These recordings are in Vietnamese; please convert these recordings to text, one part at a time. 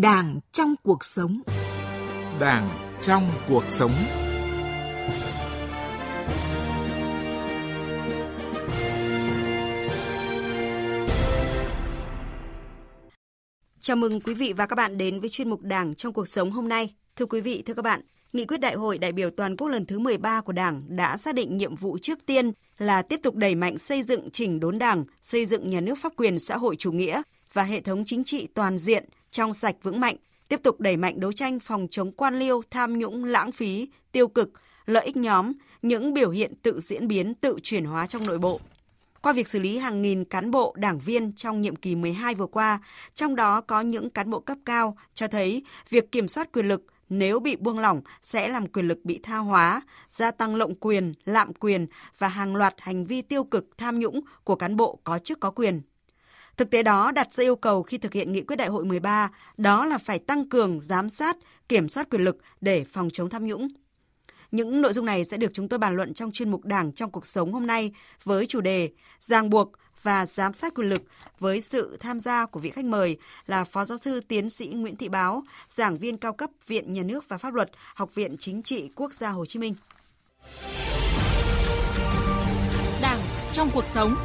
Đảng trong cuộc sống. Đảng trong cuộc sống. Chào mừng quý vị và các bạn đến với chuyên mục Đảng trong cuộc sống hôm nay. Thưa quý vị, thưa các bạn, Nghị quyết Đại hội đại biểu toàn quốc lần thứ 13 của Đảng đã xác định nhiệm vụ trước tiên là tiếp tục đẩy mạnh xây dựng chỉnh đốn Đảng, xây dựng nhà nước pháp quyền xã hội chủ nghĩa và hệ thống chính trị toàn diện, trong sạch vững mạnh, tiếp tục đẩy mạnh đấu tranh phòng chống quan liêu, tham nhũng, lãng phí, tiêu cực, lợi ích nhóm, những biểu hiện tự diễn biến, tự chuyển hóa trong nội bộ. Qua việc xử lý hàng nghìn cán bộ, đảng viên trong nhiệm kỳ 12 vừa qua, trong đó có những cán bộ cấp cao, cho thấy việc kiểm soát quyền lực nếu bị buông lỏng sẽ làm quyền lực bị tha hóa, gia tăng lộng quyền, lạm quyền và hàng loạt hành vi tiêu cực tham nhũng của cán bộ có chức có quyền. Thực tế đó đặt ra yêu cầu khi thực hiện nghị quyết đại hội 13, đó là phải tăng cường giám sát, kiểm soát quyền lực để phòng chống tham nhũng. Những nội dung này sẽ được chúng tôi bàn luận trong chuyên mục Đảng trong cuộc sống hôm nay với chủ đề ràng buộc và giám sát quyền lực với sự tham gia của vị khách mời là Phó Giáo sư Tiến sĩ Nguyễn Thị Báo, giảng viên cao cấp Viện Nhà nước và Pháp luật, Học viện Chính trị Quốc gia Hồ Chí Minh. Đảng trong cuộc sống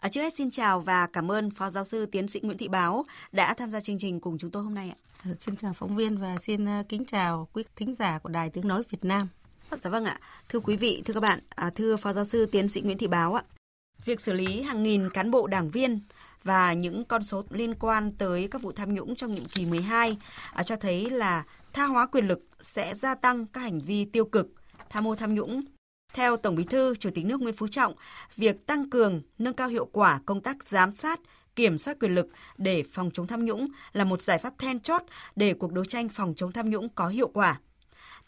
À, trước hết xin chào và cảm ơn Phó Giáo sư Tiến sĩ Nguyễn Thị Báo đã tham gia chương trình cùng chúng tôi hôm nay ạ. Ờ, xin chào phóng viên và xin ờ, kính chào quý thính giả của Đài Tiếng Nói Việt Nam. Dạ vâng ạ. Thưa quý vị, thưa các bạn, à, thưa Phó Giáo sư Tiến sĩ Nguyễn Thị Báo ạ. Việc xử lý hàng nghìn cán bộ đảng viên và những con số liên quan tới các vụ tham nhũng trong nhiệm kỳ 12 à, cho thấy là tha hóa quyền lực sẽ gia tăng các hành vi tiêu cực, tham mô tham nhũng, theo Tổng Bí thư, Chủ tịch nước Nguyễn Phú Trọng, việc tăng cường, nâng cao hiệu quả công tác giám sát, kiểm soát quyền lực để phòng chống tham nhũng là một giải pháp then chốt để cuộc đấu tranh phòng chống tham nhũng có hiệu quả.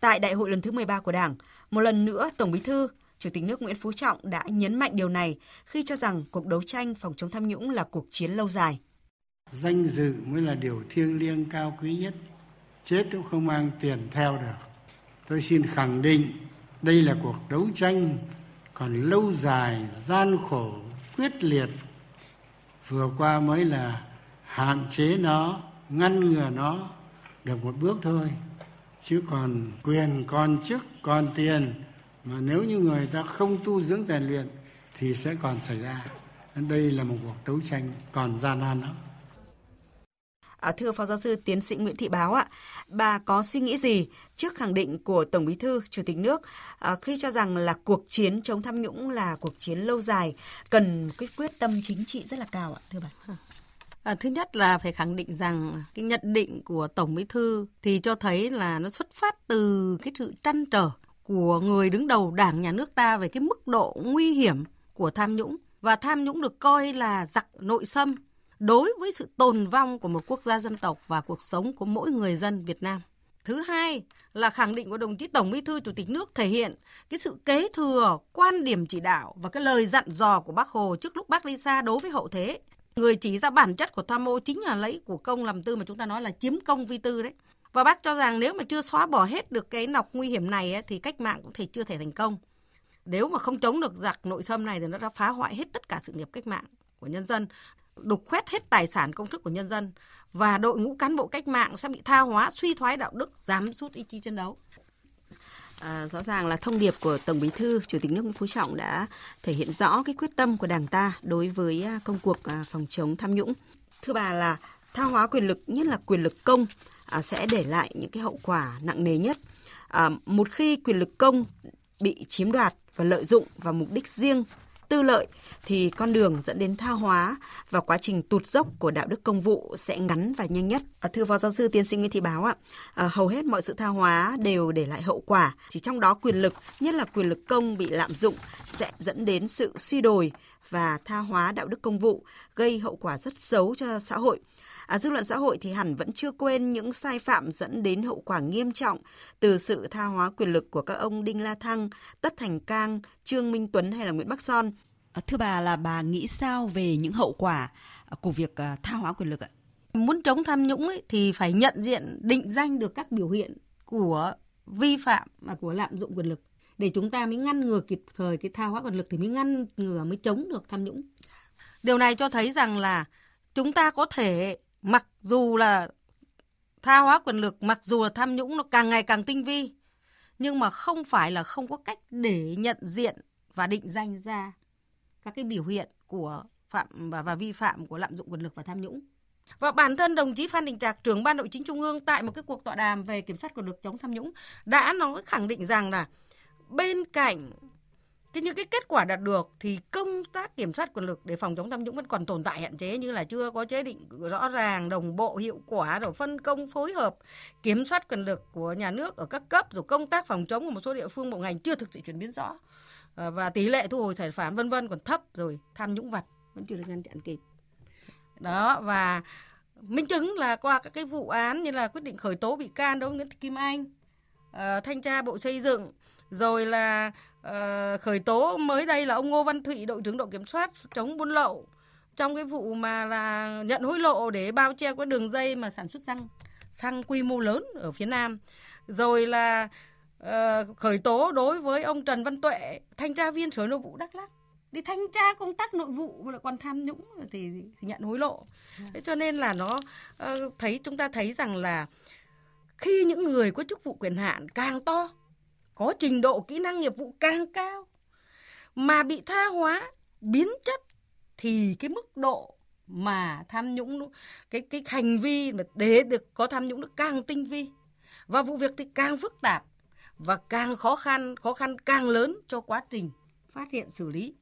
Tại đại hội lần thứ 13 của Đảng, một lần nữa Tổng Bí thư, Chủ tịch nước Nguyễn Phú Trọng đã nhấn mạnh điều này khi cho rằng cuộc đấu tranh phòng chống tham nhũng là cuộc chiến lâu dài. Danh dự mới là điều thiêng liêng cao quý nhất. Chết cũng không mang tiền theo được. Tôi xin khẳng định đây là cuộc đấu tranh còn lâu dài, gian khổ, quyết liệt. Vừa qua mới là hạn chế nó, ngăn ngừa nó được một bước thôi. Chứ còn quyền, còn chức, còn tiền mà nếu như người ta không tu dưỡng rèn luyện thì sẽ còn xảy ra. Đây là một cuộc đấu tranh còn gian nan lắm. À, thưa Phó Giáo sư Tiến sĩ Nguyễn Thị Báo ạ, bà có suy nghĩ gì trước khẳng định của Tổng Bí thư, Chủ tịch nước à, khi cho rằng là cuộc chiến chống tham nhũng là cuộc chiến lâu dài, cần cái quyết tâm chính trị rất là cao ạ, thưa bà? À, thứ nhất là phải khẳng định rằng cái nhận định của Tổng Bí thư thì cho thấy là nó xuất phát từ cái sự trăn trở của người đứng đầu Đảng nhà nước ta về cái mức độ nguy hiểm của tham nhũng và tham nhũng được coi là giặc nội xâm đối với sự tồn vong của một quốc gia dân tộc và cuộc sống của mỗi người dân Việt Nam. Thứ hai là khẳng định của đồng chí Tổng Bí thư Chủ tịch nước thể hiện cái sự kế thừa quan điểm chỉ đạo và cái lời dặn dò của Bác Hồ trước lúc Bác đi xa đối với hậu thế. Người chỉ ra bản chất của tham ô chính là lấy của công làm tư mà chúng ta nói là chiếm công vi tư đấy. Và bác cho rằng nếu mà chưa xóa bỏ hết được cái nọc nguy hiểm này ấy, thì cách mạng cũng thể chưa thể thành công. Nếu mà không chống được giặc nội xâm này thì nó đã phá hoại hết tất cả sự nghiệp cách mạng của nhân dân đục khoét hết tài sản công thức của nhân dân và đội ngũ cán bộ cách mạng sẽ bị tha hóa, suy thoái đạo đức, giảm sút ý chí chiến đấu. À, rõ ràng là thông điệp của Tổng Bí thư, Chủ tịch nước Nguyễn Phú Trọng đã thể hiện rõ cái quyết tâm của Đảng ta đối với à, công cuộc à, phòng chống tham nhũng. Thưa bà là tha hóa quyền lực, nhất là quyền lực công à, sẽ để lại những cái hậu quả nặng nề nhất. À, một khi quyền lực công bị chiếm đoạt và lợi dụng vào mục đích riêng tư lợi thì con đường dẫn đến tha hóa và quá trình tụt dốc của đạo đức công vụ sẽ ngắn và nhanh nhất. À, thưa phó giáo sư tiến sĩ Nguyễn Thị Báo ạ, à, hầu hết mọi sự tha hóa đều để lại hậu quả, chỉ trong đó quyền lực, nhất là quyền lực công bị lạm dụng sẽ dẫn đến sự suy đồi và tha hóa đạo đức công vụ, gây hậu quả rất xấu cho xã hội. À, dư luận xã hội thì hẳn vẫn chưa quên những sai phạm dẫn đến hậu quả nghiêm trọng từ sự tha hóa quyền lực của các ông Đinh La Thăng, Tất Thành Cang, Trương Minh Tuấn hay là Nguyễn Bắc Son. À, thưa bà là bà nghĩ sao về những hậu quả của việc à, tha hóa quyền lực ạ? Muốn chống tham nhũng ấy, thì phải nhận diện, định danh được các biểu hiện của vi phạm và của lạm dụng quyền lực để chúng ta mới ngăn ngừa kịp thời cái tha hóa quyền lực thì mới ngăn ngừa mới chống được tham nhũng. Điều này cho thấy rằng là chúng ta có thể mặc dù là tha hóa quyền lực, mặc dù là tham nhũng nó càng ngày càng tinh vi, nhưng mà không phải là không có cách để nhận diện và định danh ra các cái biểu hiện của phạm và, và vi phạm của lạm dụng quyền lực và tham nhũng. Và bản thân đồng chí Phan Đình Trạc, trưởng ban nội chính trung ương tại một cái cuộc tọa đàm về kiểm soát quyền lực chống tham nhũng đã nói khẳng định rằng là bên cạnh Thế nhưng cái kết quả đạt được thì công tác kiểm soát quyền lực để phòng chống tham nhũng vẫn còn tồn tại hạn chế như là chưa có chế định rõ ràng, đồng bộ, hiệu quả, rồi phân công phối hợp kiểm soát quyền lực của nhà nước ở các cấp rồi công tác phòng chống của một số địa phương bộ ngành chưa thực sự chuyển biến rõ. Ờ, và tỷ lệ thu hồi tài sản vân vân còn thấp rồi tham nhũng vật vẫn chưa được ngăn chặn kịp. Đó và minh chứng là qua các cái vụ án như là quyết định khởi tố bị can đối với Nguyễn Thị Kim Anh uh, thanh tra bộ xây dựng rồi là Ờ, khởi tố mới đây là ông Ngô Văn Thụy đội trưởng đội kiểm soát chống buôn lậu. Trong cái vụ mà là nhận hối lộ để bao che cái đường dây mà sản xuất xăng xăng quy mô lớn ở phía Nam. Rồi là uh, khởi tố đối với ông Trần Văn Tuệ thanh tra viên sở nội vụ Đắk Lắk. Đi thanh tra công tác nội vụ mà lại còn tham nhũng thì, thì nhận hối lộ. Thế cho nên là nó uh, thấy chúng ta thấy rằng là khi những người có chức vụ quyền hạn càng to có trình độ kỹ năng nghiệp vụ càng cao mà bị tha hóa biến chất thì cái mức độ mà tham nhũng cái cái hành vi mà để được có tham nhũng nó càng tinh vi. Và vụ việc thì càng phức tạp và càng khó khăn khó khăn càng lớn cho quá trình phát hiện xử lý.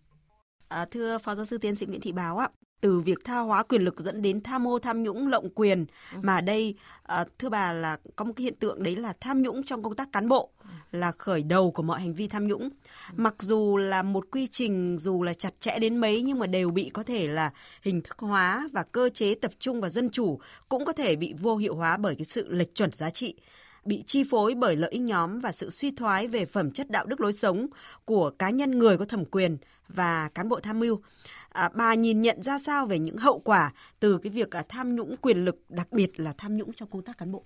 À, thưa Phó Giáo sư Tiến sĩ Nguyễn Thị Báo ạ, từ việc tha hóa quyền lực dẫn đến tham mô tham nhũng lộng quyền ừ. mà đây à, thưa bà là có một cái hiện tượng đấy là tham nhũng trong công tác cán bộ là khởi đầu của mọi hành vi tham nhũng. Mặc dù là một quy trình dù là chặt chẽ đến mấy nhưng mà đều bị có thể là hình thức hóa và cơ chế tập trung và dân chủ cũng có thể bị vô hiệu hóa bởi cái sự lệch chuẩn giá trị bị chi phối bởi lợi ích nhóm và sự suy thoái về phẩm chất đạo đức lối sống của cá nhân người có thẩm quyền và cán bộ tham mưu. À, bà nhìn nhận ra sao về những hậu quả từ cái việc à, tham nhũng quyền lực, đặc biệt là tham nhũng trong công tác cán bộ?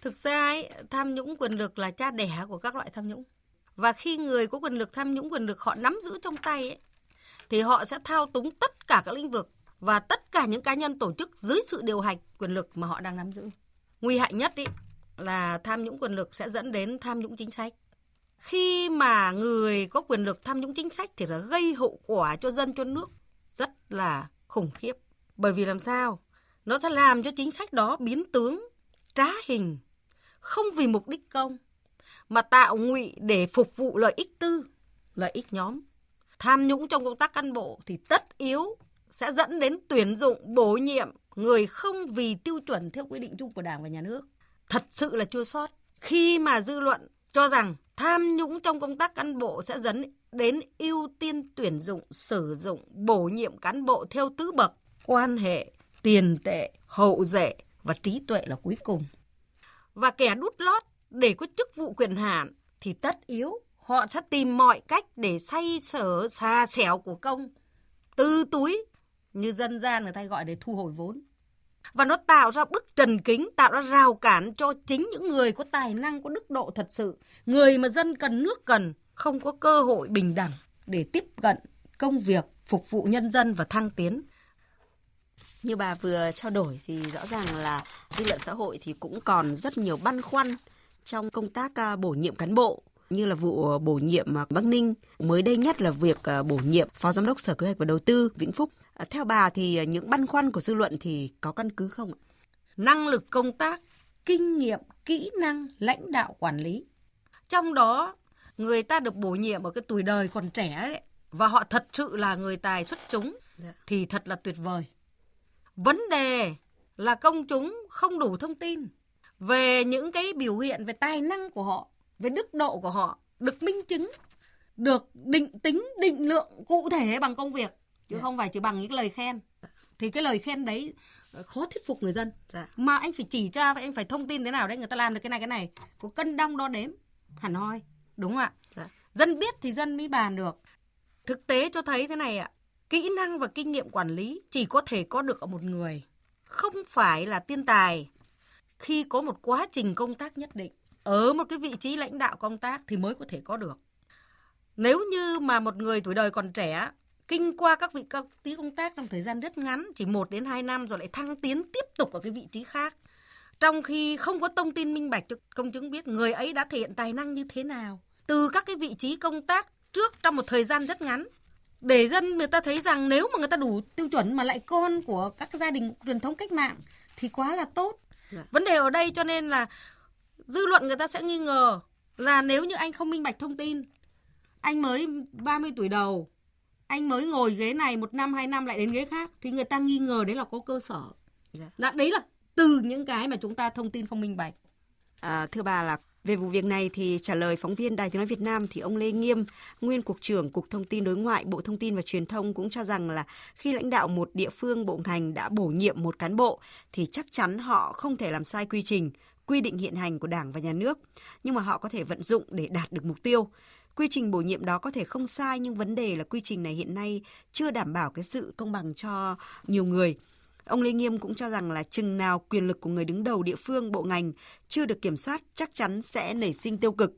Thực ra ấy, tham nhũng quyền lực là cha đẻ của các loại tham nhũng. Và khi người có quyền lực tham nhũng quyền lực họ nắm giữ trong tay ấy, thì họ sẽ thao túng tất cả các lĩnh vực và tất cả những cá nhân tổ chức dưới sự điều hành quyền lực mà họ đang nắm giữ. Nguy hại nhất ý, là tham nhũng quyền lực sẽ dẫn đến tham nhũng chính sách. Khi mà người có quyền lực tham nhũng chính sách thì là gây hậu quả cho dân cho nước rất là khủng khiếp. Bởi vì làm sao? Nó sẽ làm cho chính sách đó biến tướng, trá hình, không vì mục đích công, mà tạo ngụy để phục vụ lợi ích tư, lợi ích nhóm. Tham nhũng trong công tác cán bộ thì tất yếu sẽ dẫn đến tuyển dụng bổ nhiệm người không vì tiêu chuẩn theo quy định chung của Đảng và Nhà nước thật sự là chua sót khi mà dư luận cho rằng tham nhũng trong công tác cán bộ sẽ dẫn đến ưu tiên tuyển dụng, sử dụng, bổ nhiệm cán bộ theo tứ bậc, quan hệ, tiền tệ, hậu duệ và trí tuệ là cuối cùng. Và kẻ đút lót để có chức vụ quyền hạn thì tất yếu họ sẽ tìm mọi cách để say sở xa xẻo của công từ túi như dân gian người ta gọi để thu hồi vốn và nó tạo ra bức trần kính, tạo ra rào cản cho chính những người có tài năng, có đức độ thật sự, người mà dân cần nước cần, không có cơ hội bình đẳng để tiếp cận công việc phục vụ nhân dân và thăng tiến. Như bà vừa trao đổi thì rõ ràng là dư luận xã hội thì cũng còn rất nhiều băn khoăn trong công tác à, bổ nhiệm cán bộ như là vụ bổ nhiệm à, Bắc Ninh, mới đây nhất là việc à, bổ nhiệm Phó Giám đốc Sở Kế hoạch và Đầu tư Vĩnh Phúc. À, theo bà thì những băn khoăn của dư luận thì có căn cứ không ạ? Năng lực công tác, kinh nghiệm, kỹ năng lãnh đạo quản lý. Trong đó, người ta được bổ nhiệm ở cái tuổi đời còn trẻ ấy, và họ thật sự là người tài xuất chúng dạ. thì thật là tuyệt vời. Vấn đề là công chúng không đủ thông tin về những cái biểu hiện về tài năng của họ, về đức độ của họ được minh chứng, được định tính, định lượng cụ thể bằng công việc chứ. Dạ. không phải chỉ bằng những lời khen thì cái lời khen đấy ờ, khó thuyết phục người dân dạ. mà anh phải chỉ và anh phải thông tin thế nào đấy người ta làm được cái này cái này có cân đong đo đếm hẳn hoi đúng không ạ dạ. dân biết thì dân mới bàn được thực tế cho thấy thế này ạ kỹ năng và kinh nghiệm quản lý chỉ có thể có được ở một người không phải là tiên tài khi có một quá trình công tác nhất định ở một cái vị trí lãnh đạo công tác thì mới có thể có được nếu như mà một người tuổi đời còn trẻ kinh qua các vị cao tí công tác trong thời gian rất ngắn chỉ 1 đến 2 năm rồi lại thăng tiến tiếp tục ở cái vị trí khác trong khi không có thông tin minh bạch cho công chúng biết người ấy đã thể hiện tài năng như thế nào từ các cái vị trí công tác trước trong một thời gian rất ngắn để dân người ta thấy rằng nếu mà người ta đủ tiêu chuẩn mà lại con của các gia đình truyền thống cách mạng thì quá là tốt. Dạ. Vấn đề ở đây cho nên là dư luận người ta sẽ nghi ngờ là nếu như anh không minh bạch thông tin, anh mới 30 tuổi đầu, anh mới ngồi ghế này một năm hai năm lại đến ghế khác thì người ta nghi ngờ đấy là có cơ sở. Dạ. Là đấy là từ những cái mà chúng ta thông tin không minh bạch. À, thưa bà là về vụ việc này thì trả lời phóng viên Đài Tiếng nói Việt Nam thì ông Lê Nghiêm, nguyên cục trưởng Cục Thông tin Đối ngoại Bộ Thông tin và Truyền thông cũng cho rằng là khi lãnh đạo một địa phương bộ ngành đã bổ nhiệm một cán bộ thì chắc chắn họ không thể làm sai quy trình, quy định hiện hành của Đảng và Nhà nước, nhưng mà họ có thể vận dụng để đạt được mục tiêu. Quy trình bổ nhiệm đó có thể không sai nhưng vấn đề là quy trình này hiện nay chưa đảm bảo cái sự công bằng cho nhiều người. Ông Lê Nghiêm cũng cho rằng là chừng nào quyền lực của người đứng đầu địa phương, bộ ngành chưa được kiểm soát chắc chắn sẽ nảy sinh tiêu cực.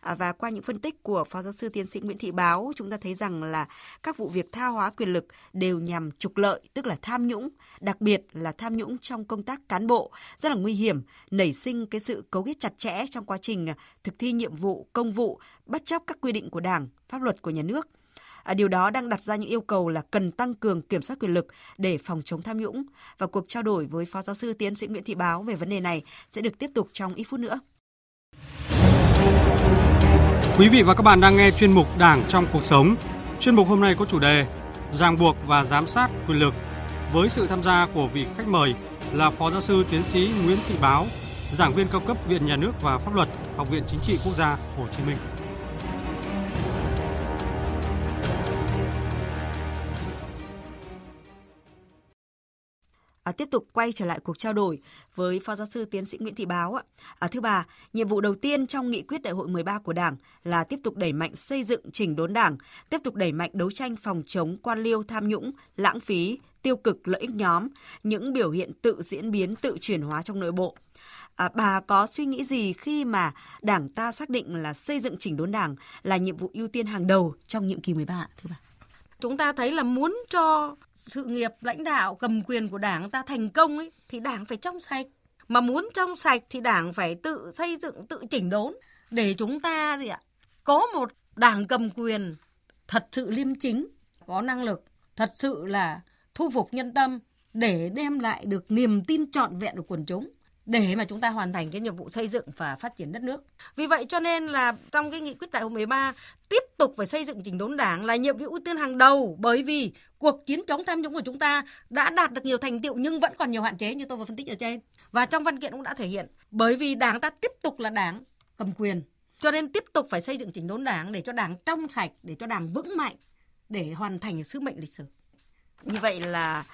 À, và qua những phân tích của Phó Giáo sư Tiến sĩ Nguyễn Thị Báo, chúng ta thấy rằng là các vụ việc tha hóa quyền lực đều nhằm trục lợi, tức là tham nhũng, đặc biệt là tham nhũng trong công tác cán bộ, rất là nguy hiểm, nảy sinh cái sự cấu kết chặt chẽ trong quá trình à, thực thi nhiệm vụ, công vụ, bất chấp các quy định của Đảng, pháp luật của nhà nước – À, điều đó đang đặt ra những yêu cầu là cần tăng cường kiểm soát quyền lực để phòng chống tham nhũng. Và cuộc trao đổi với Phó Giáo sư Tiến sĩ Nguyễn Thị Báo về vấn đề này sẽ được tiếp tục trong ít phút nữa. Quý vị và các bạn đang nghe chuyên mục Đảng trong cuộc sống. Chuyên mục hôm nay có chủ đề ràng buộc và giám sát quyền lực với sự tham gia của vị khách mời là Phó Giáo sư Tiến sĩ Nguyễn Thị Báo, giảng viên cao cấp Viện Nhà nước và Pháp luật, Học viện Chính trị Quốc gia Hồ Chí Minh. À, tiếp tục quay trở lại cuộc trao đổi với Phó Giáo sư Tiến sĩ Nguyễn Thị Báo. À, thưa bà, nhiệm vụ đầu tiên trong nghị quyết đại hội 13 của Đảng là tiếp tục đẩy mạnh xây dựng chỉnh đốn Đảng, tiếp tục đẩy mạnh đấu tranh phòng chống quan liêu tham nhũng, lãng phí, tiêu cực lợi ích nhóm, những biểu hiện tự diễn biến, tự chuyển hóa trong nội bộ. À, bà có suy nghĩ gì khi mà Đảng ta xác định là xây dựng chỉnh đốn Đảng là nhiệm vụ ưu tiên hàng đầu trong nhiệm kỳ 13 thưa bà? Chúng ta thấy là muốn cho sự nghiệp lãnh đạo cầm quyền của đảng ta thành công ấy, thì đảng phải trong sạch. Mà muốn trong sạch thì đảng phải tự xây dựng, tự chỉnh đốn. Để chúng ta gì ạ? Có một đảng cầm quyền thật sự liêm chính, có năng lực, thật sự là thu phục nhân tâm để đem lại được niềm tin trọn vẹn của quần chúng để mà chúng ta hoàn thành cái nhiệm vụ xây dựng và phát triển đất nước. Vì vậy cho nên là trong cái nghị quyết đại hội 13 tiếp tục phải xây dựng chỉnh đốn đảng là nhiệm vụ ưu tiên hàng đầu bởi vì cuộc chiến chống tham nhũng của chúng ta đã đạt được nhiều thành tiệu nhưng vẫn còn nhiều hạn chế như tôi vừa phân tích ở trên. Và trong văn kiện cũng đã thể hiện bởi vì đảng ta tiếp tục là đảng cầm quyền cho nên tiếp tục phải xây dựng chỉnh đốn đảng để cho đảng trong sạch, để cho đảng vững mạnh để hoàn thành sứ mệnh lịch sử. Như vậy là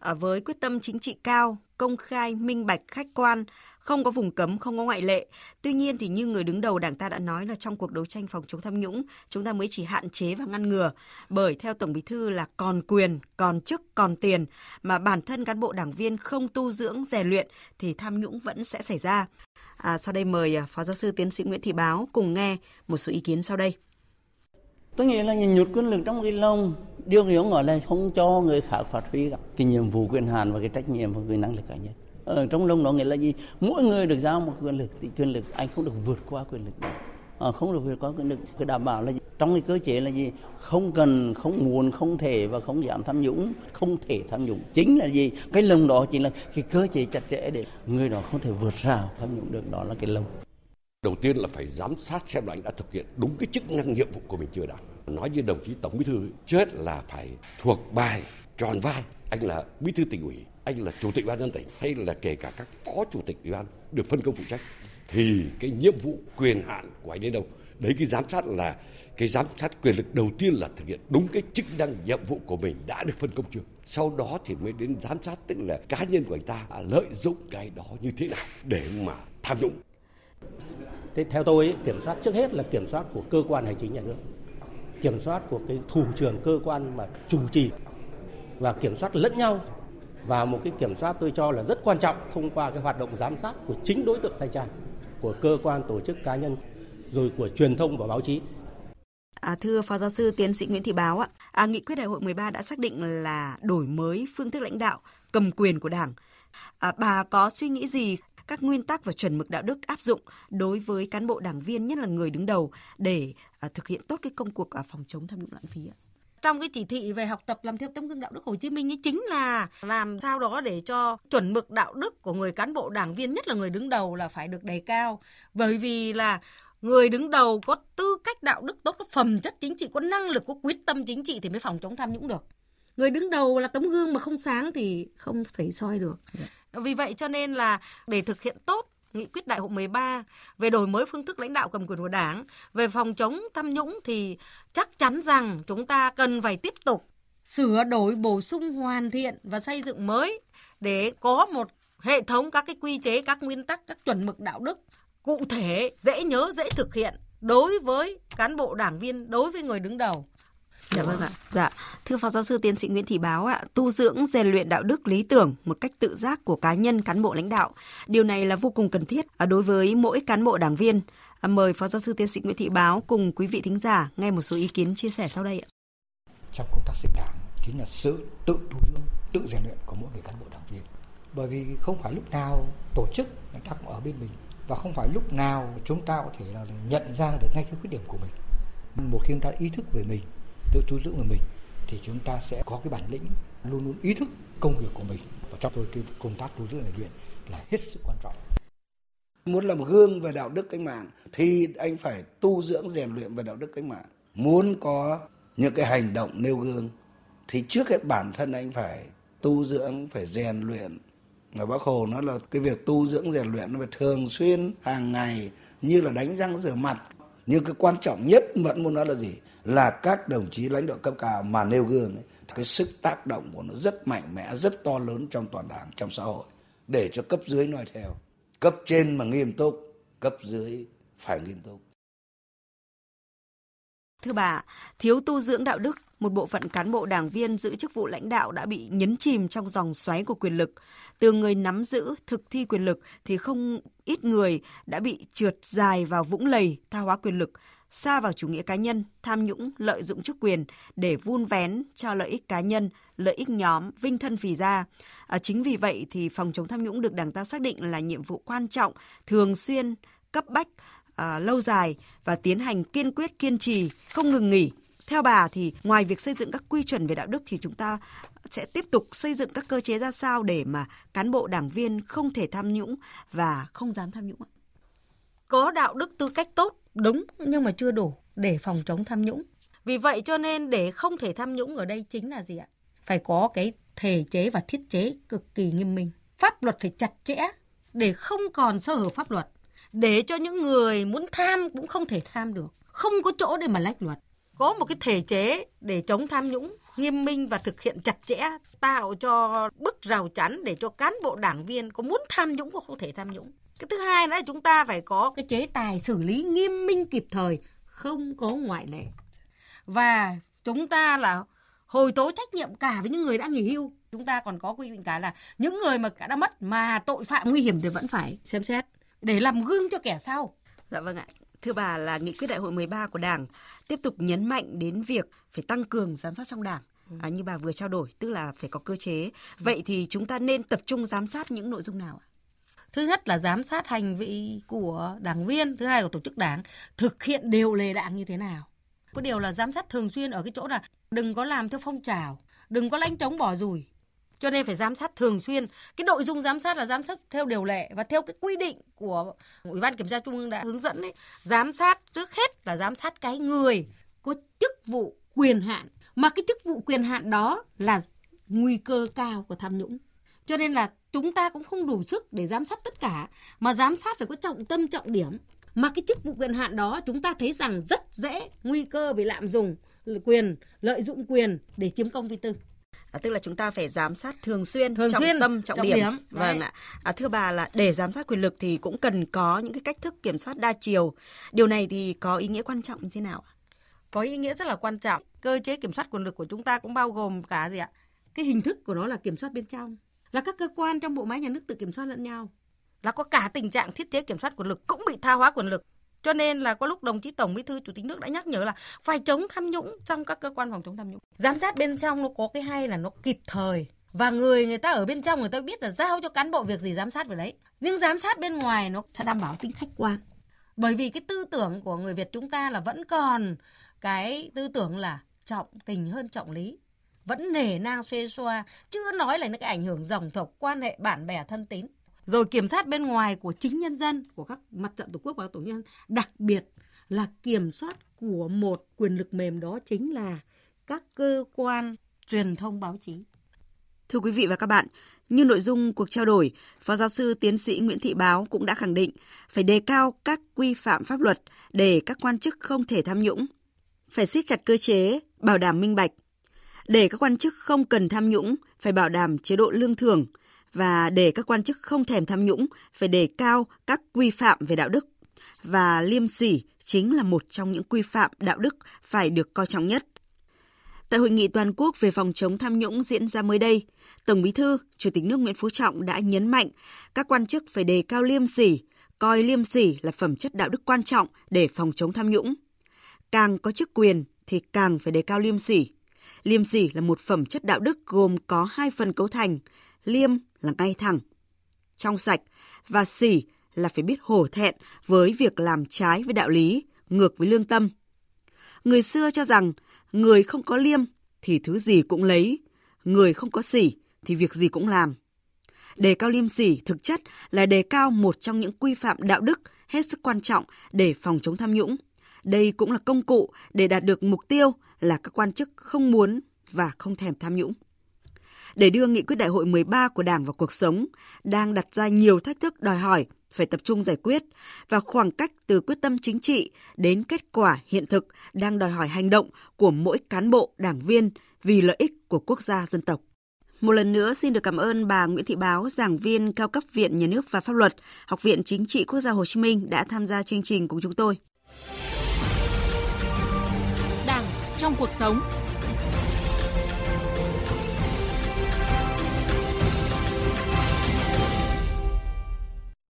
à, với quyết tâm chính trị cao, công khai, minh bạch, khách quan, không có vùng cấm, không có ngoại lệ. Tuy nhiên thì như người đứng đầu Đảng ta đã nói là trong cuộc đấu tranh phòng chống tham nhũng, chúng ta mới chỉ hạn chế và ngăn ngừa. Bởi theo Tổng Bí thư là còn quyền, còn chức, còn tiền mà bản thân cán bộ đảng viên không tu dưỡng, rèn luyện thì tham nhũng vẫn sẽ xảy ra. À, sau đây mời à, Phó Giáo sư Tiến sĩ Nguyễn Thị Báo cùng nghe một số ý kiến sau đây. Tôi nghĩ là nhìn nhụt quyền lực trong cái lông điều hiểu gọi là không cho người khác phát huy cả. Cái nhiệm vụ quyền hạn và cái trách nhiệm và cái năng lực cá nhân. Ở trong lòng đó nghĩa là gì? Mỗi người được giao một quyền lực thì quyền lực anh không được vượt qua quyền lực đó à, ờ, không được vượt qua quyền lực. Cái đảm bảo là gì? trong cái cơ chế là gì? Không cần không muốn không thể và không dám tham nhũng. Không thể tham nhũng. Chính là gì? Cái lồng đó chính là cái cơ chế chặt chẽ để người đó không thể vượt rào tham nhũng được. Đó là cái lồng đầu tiên là phải giám sát xem là anh đã thực hiện đúng cái chức năng nhiệm vụ của mình chưa đạt nói như đồng chí tổng bí thư, chết là phải thuộc bài, tròn vai. Anh là bí thư tỉnh ủy, anh là chủ tịch ban dân tỉnh, hay là kể cả các phó chủ tịch ủy ban được phân công phụ trách, thì cái nhiệm vụ quyền hạn của anh đến đâu? Đấy, cái giám sát là, cái giám sát quyền lực đầu tiên là thực hiện đúng cái chức năng nhiệm vụ của mình đã được phân công chưa? Sau đó thì mới đến giám sát, tức là cá nhân của anh ta lợi dụng cái đó như thế nào để mà tham nhũng. Thế theo tôi kiểm soát trước hết là kiểm soát của cơ quan hành chính nhà nước kiểm soát của cái thủ trưởng cơ quan mà chủ trì và kiểm soát lẫn nhau và một cái kiểm soát tôi cho là rất quan trọng thông qua cái hoạt động giám sát của chính đối tượng thanh tra của cơ quan tổ chức cá nhân rồi của truyền thông và báo chí À, thưa Phó Giáo sư Tiến sĩ Nguyễn Thị Báo ạ, à, nghị quyết đại hội 13 đã xác định là đổi mới phương thức lãnh đạo, cầm quyền của Đảng. À, bà có suy nghĩ gì các nguyên tắc và chuẩn mực đạo đức áp dụng đối với cán bộ đảng viên nhất là người đứng đầu để à, thực hiện tốt cái công cuộc à, phòng chống tham nhũng lãng phí ạ? trong cái chỉ thị về học tập làm theo tấm gương đạo đức Hồ Chí Minh ấy chính là làm sao đó để cho chuẩn mực đạo đức của người cán bộ đảng viên nhất là người đứng đầu là phải được đề cao bởi vì là người đứng đầu có tư cách đạo đức tốt có phẩm chất chính trị có năng lực có quyết tâm chính trị thì mới phòng chống tham nhũng được người đứng đầu là tấm gương mà không sáng thì không thể soi được dạ vì vậy cho nên là để thực hiện tốt nghị quyết đại hội 13 về đổi mới phương thức lãnh đạo cầm quyền của Đảng, về phòng chống tham nhũng thì chắc chắn rằng chúng ta cần phải tiếp tục sửa đổi, bổ sung, hoàn thiện và xây dựng mới để có một hệ thống các cái quy chế, các nguyên tắc, các chuẩn mực đạo đức cụ thể, dễ nhớ, dễ thực hiện đối với cán bộ đảng viên, đối với người đứng đầu. Dạ vâng ạ. Dạ, thưa Phó Giáo sư Tiến sĩ Nguyễn Thị Báo ạ, tu dưỡng rèn luyện đạo đức lý tưởng một cách tự giác của cá nhân cán bộ lãnh đạo, điều này là vô cùng cần thiết à, đối với mỗi cán bộ đảng viên. À, mời Phó Giáo sư Tiến sĩ Nguyễn Thị Báo cùng quý vị thính giả nghe một số ý kiến chia sẻ sau đây ạ. Trong công tác xây đảng chính là sự tự tu dưỡng, tự rèn luyện của mỗi người cán bộ đảng viên. Bởi vì không phải lúc nào tổ chức người ta cũng ở bên mình và không phải lúc nào chúng ta có thể là nhận ra được ngay cái khuyết điểm của mình. Một khi chúng ta ý thức về mình tự tu dưỡng của mình, thì chúng ta sẽ có cái bản lĩnh luôn luôn ý thức công việc của mình. Và trong tôi cái công tác tu dưỡng rèn luyện là hết sức quan trọng. Muốn làm gương về đạo đức cách mạng thì anh phải tu dưỡng rèn luyện về đạo đức cách mạng. Muốn có những cái hành động nêu gương thì trước hết bản thân anh phải tu dưỡng, phải rèn luyện. Và bác hồ nói là cái việc tu dưỡng rèn luyện nó phải thường xuyên, hàng ngày, như là đánh răng rửa mặt. Nhưng cái quan trọng nhất vẫn muốn nói là gì? Là các đồng chí lãnh đạo cấp cao mà nêu gương ấy, cái sức tác động của nó rất mạnh mẽ rất to lớn trong toàn đảng trong xã hội. Để cho cấp dưới noi theo cấp trên mà nghiêm túc cấp dưới phải nghiêm túc. Thưa bà, thiếu tu dưỡng đạo đức, một bộ phận cán bộ đảng viên giữ chức vụ lãnh đạo đã bị nhấn chìm trong dòng xoáy của quyền lực. Từ người nắm giữ, thực thi quyền lực thì không ít người đã bị trượt dài vào vũng lầy, tha hóa quyền lực, xa vào chủ nghĩa cá nhân, tham nhũng, lợi dụng chức quyền để vun vén cho lợi ích cá nhân, lợi ích nhóm, vinh thân phì ra. À, chính vì vậy thì phòng chống tham nhũng được Đảng ta xác định là nhiệm vụ quan trọng, thường xuyên, cấp bách, à, lâu dài và tiến hành kiên quyết, kiên trì, không ngừng nghỉ. Theo bà thì ngoài việc xây dựng các quy chuẩn về đạo đức thì chúng ta sẽ tiếp tục xây dựng các cơ chế ra sao để mà cán bộ đảng viên không thể tham nhũng và không dám tham nhũng ạ? Có đạo đức tư cách tốt đúng nhưng mà chưa đủ để phòng chống tham nhũng. Vì vậy cho nên để không thể tham nhũng ở đây chính là gì ạ? Phải có cái thể chế và thiết chế cực kỳ nghiêm minh. Pháp luật phải chặt chẽ để không còn sơ hở pháp luật. Để cho những người muốn tham cũng không thể tham được. Không có chỗ để mà lách luật. Có một cái thể chế để chống tham nhũng nghiêm minh và thực hiện chặt chẽ tạo cho bức rào chắn để cho cán bộ đảng viên có muốn tham nhũng cũng không thể tham nhũng cái thứ hai nữa là chúng ta phải có cái chế tài xử lý nghiêm minh kịp thời không có ngoại lệ và chúng ta là hồi tố trách nhiệm cả với những người đã nghỉ hưu chúng ta còn có quy định cả là những người mà đã mất mà tội phạm nguy hiểm thì vẫn phải xem xét để làm gương cho kẻ sau dạ vâng ạ Thưa bà là nghị quyết đại hội 13 của Đảng tiếp tục nhấn mạnh đến việc phải tăng cường giám sát trong Đảng. Ừ. À, như bà vừa trao đổi, tức là phải có cơ chế. Vậy thì chúng ta nên tập trung giám sát những nội dung nào ạ? Thứ nhất là giám sát hành vi của đảng viên, thứ hai là tổ chức đảng, thực hiện điều lệ đảng như thế nào. Có điều là giám sát thường xuyên ở cái chỗ là đừng có làm theo phong trào, đừng có lãnh trống bỏ rùi cho nên phải giám sát thường xuyên. Cái nội dung giám sát là giám sát theo điều lệ và theo cái quy định của ủy ban kiểm tra trung ương đã hướng dẫn đấy giám sát trước hết là giám sát cái người có chức vụ quyền hạn. Mà cái chức vụ quyền hạn đó là nguy cơ cao của tham nhũng. Cho nên là chúng ta cũng không đủ sức để giám sát tất cả mà giám sát phải có trọng tâm trọng điểm mà cái chức vụ quyền hạn đó chúng ta thấy rằng rất dễ nguy cơ bị lạm dụng quyền lợi dụng quyền để chiếm công vi tư À, tức là chúng ta phải giám sát thường xuyên, thường trọng xuyên, tâm, trọng, trọng điểm. điểm. Vâng ạ. À, thưa bà là để giám sát quyền lực thì cũng cần có những cái cách thức kiểm soát đa chiều. Điều này thì có ý nghĩa quan trọng như thế nào? Có ý nghĩa rất là quan trọng. Cơ chế kiểm soát quyền lực của chúng ta cũng bao gồm cả gì ạ? Cái hình thức của nó là kiểm soát bên trong là các cơ quan trong bộ máy nhà nước tự kiểm soát lẫn nhau là có cả tình trạng thiết chế kiểm soát quyền lực cũng bị tha hóa quyền lực Cho nên là có lúc đồng chí Tổng Bí thư, Chủ tịch nước đã nhắc nhở là phải chống tham nhũng trong các cơ quan phòng chống tham nhũng. Giám sát bên trong nó có cái hay là nó kịp thời và người người ta ở bên trong người ta biết là giao cho cán bộ việc gì giám sát về đấy. Nhưng giám sát bên ngoài nó sẽ đảm bảo tính khách quan. Bởi vì cái tư tưởng của người Việt chúng ta là vẫn còn cái tư tưởng là trọng tình hơn trọng lý vẫn nể nang xuê xoa chưa nói là những cái ảnh hưởng dòng tộc quan hệ bạn bè thân tín rồi kiểm soát bên ngoài của chính nhân dân của các mặt trận tổ quốc và tổ nhân đặc biệt là kiểm soát của một quyền lực mềm đó chính là các cơ quan truyền thông báo chí Thưa quý vị và các bạn, như nội dung cuộc trao đổi, Phó giáo sư tiến sĩ Nguyễn Thị Báo cũng đã khẳng định phải đề cao các quy phạm pháp luật để các quan chức không thể tham nhũng, phải siết chặt cơ chế, bảo đảm minh bạch. Để các quan chức không cần tham nhũng, phải bảo đảm chế độ lương thưởng và để các quan chức không thèm tham nhũng, phải đề cao các quy phạm về đạo đức. Và liêm sỉ chính là một trong những quy phạm đạo đức phải được coi trọng nhất. Tại hội nghị toàn quốc về phòng chống tham nhũng diễn ra mới đây, Tổng Bí thư, Chủ tịch nước Nguyễn Phú Trọng đã nhấn mạnh các quan chức phải đề cao liêm sỉ, coi liêm sỉ là phẩm chất đạo đức quan trọng để phòng chống tham nhũng. Càng có chức quyền thì càng phải đề cao liêm sỉ. Liêm sỉ là một phẩm chất đạo đức gồm có hai phần cấu thành, liêm là ngay thẳng, trong sạch và sỉ là phải biết hổ thẹn với việc làm trái với đạo lý, ngược với lương tâm. Người xưa cho rằng người không có liêm thì thứ gì cũng lấy, người không có sỉ thì việc gì cũng làm. Đề cao liêm sỉ thực chất là đề cao một trong những quy phạm đạo đức hết sức quan trọng để phòng chống tham nhũng. Đây cũng là công cụ để đạt được mục tiêu là các quan chức không muốn và không thèm tham nhũng. Để đưa nghị quyết đại hội 13 của Đảng vào cuộc sống, đang đặt ra nhiều thách thức đòi hỏi phải tập trung giải quyết và khoảng cách từ quyết tâm chính trị đến kết quả hiện thực đang đòi hỏi hành động của mỗi cán bộ, đảng viên vì lợi ích của quốc gia dân tộc. Một lần nữa xin được cảm ơn bà Nguyễn Thị Báo, giảng viên cao cấp Viện Nhà nước và Pháp luật, Học viện Chính trị Quốc gia Hồ Chí Minh đã tham gia chương trình cùng chúng tôi. Trong cuộc sống.